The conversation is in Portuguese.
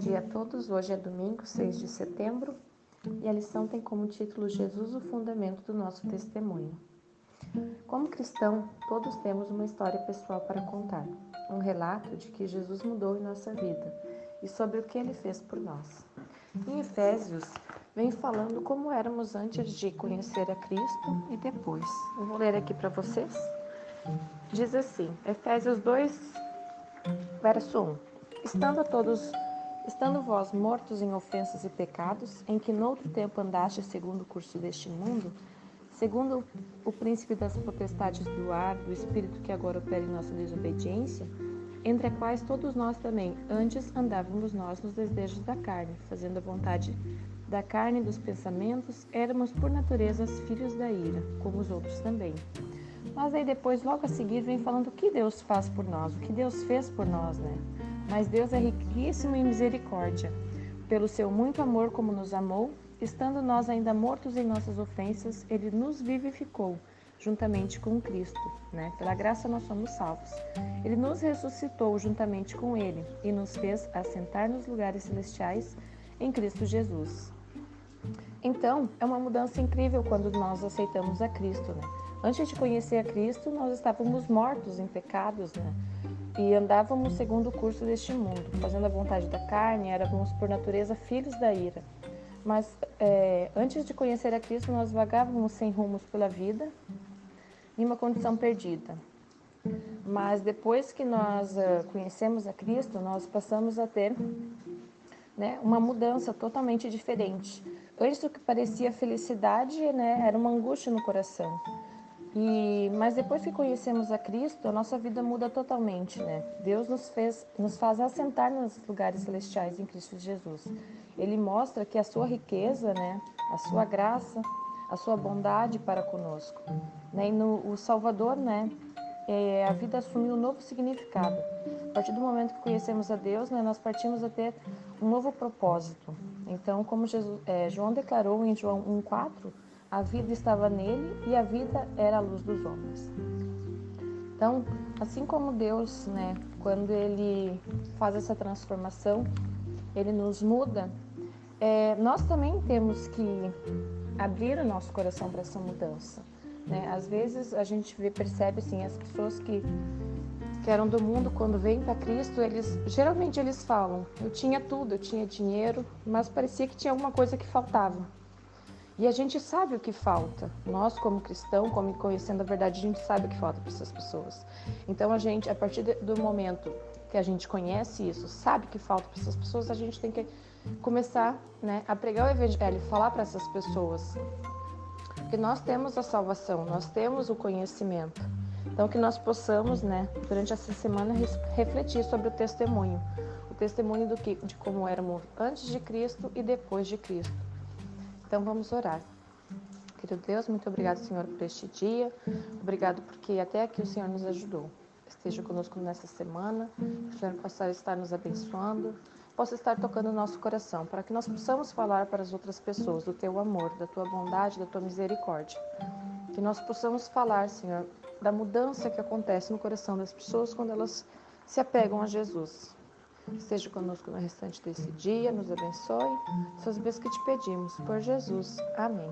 dia a todos. Hoje é domingo, 6 de setembro, e a lição tem como título Jesus, o fundamento do nosso testemunho. Como cristão, todos temos uma história pessoal para contar, um relato de que Jesus mudou em nossa vida e sobre o que ele fez por nós. Em Efésios, vem falando como éramos antes de conhecer a Cristo e depois. Eu vou ler aqui para vocês. Diz assim, Efésios 2, verso 1. Estando todos Estando vós mortos em ofensas e pecados, em que noutro tempo andaste segundo o curso deste mundo, segundo o príncipe das potestades do ar, do espírito que agora opera em nossa desobediência, entre a quais todos nós também antes andávamos nós nos desejos da carne, fazendo a vontade da carne e dos pensamentos, éramos por natureza filhos da ira, como os outros também. Mas aí depois, logo a seguir, vem falando o que Deus faz por nós, o que Deus fez por nós, né? Mas Deus é riquíssimo em misericórdia. Pelo seu muito amor, como nos amou, estando nós ainda mortos em nossas ofensas, ele nos vivificou juntamente com Cristo, né? Pela graça nós somos salvos. Ele nos ressuscitou juntamente com ele e nos fez assentar nos lugares celestiais em Cristo Jesus. Então, é uma mudança incrível quando nós aceitamos a Cristo, né? Antes de conhecer a Cristo, nós estávamos mortos em pecados, né? E andávamos segundo o curso deste mundo, fazendo a vontade da carne, éramos por natureza filhos da ira. Mas é, antes de conhecer a Cristo, nós vagávamos sem rumos pela vida, em uma condição perdida. Mas depois que nós uh, conhecemos a Cristo, nós passamos a ter né, uma mudança totalmente diferente. Antes do que parecia felicidade, né, era uma angústia no coração. E, mas depois que conhecemos a Cristo, a nossa vida muda totalmente, né? Deus nos fez, nos faz assentar nos lugares celestiais em Cristo Jesus. Ele mostra que a sua riqueza, né, a sua graça, a sua bondade para conosco, né? E no o Salvador, né, é, a vida assumiu um novo significado. A partir do momento que conhecemos a Deus, né, nós partimos a ter um novo propósito. Então, como Jesus, é, João declarou em João 1:4 a vida estava nele e a vida era a luz dos homens. Então, assim como Deus, né, quando Ele faz essa transformação, Ele nos muda, é, nós também temos que abrir o nosso coração para essa mudança. Né? Às vezes a gente vê, percebe assim, as pessoas que, que eram do mundo, quando vêm para Cristo, eles geralmente eles falam: eu tinha tudo, eu tinha dinheiro, mas parecia que tinha alguma coisa que faltava. E a gente sabe o que falta. Nós, como cristão, como conhecendo a verdade, a gente sabe o que falta para essas pessoas. Então, a gente, a partir do momento que a gente conhece isso, sabe que falta para essas pessoas, a gente tem que começar né, a pregar o evangelho, falar para essas pessoas. Porque nós temos a salvação, nós temos o conhecimento. Então, que nós possamos, né, durante essa semana, refletir sobre o testemunho. O testemunho do que, de como éramos antes de Cristo e depois de Cristo então vamos orar. Querido Deus, muito obrigado, Senhor, por este dia. Obrigado porque até aqui o Senhor nos ajudou. Esteja conosco nessa semana. Que o Senhor possa estar nos abençoando, possa estar tocando o nosso coração, para que nós possamos falar para as outras pessoas do teu amor, da tua bondade, da tua misericórdia. Que nós possamos falar, Senhor, da mudança que acontece no coração das pessoas quando elas se apegam a Jesus. Esteja conosco no restante desse dia, nos abençoe. Essas vezes que te pedimos, por Jesus. Amém.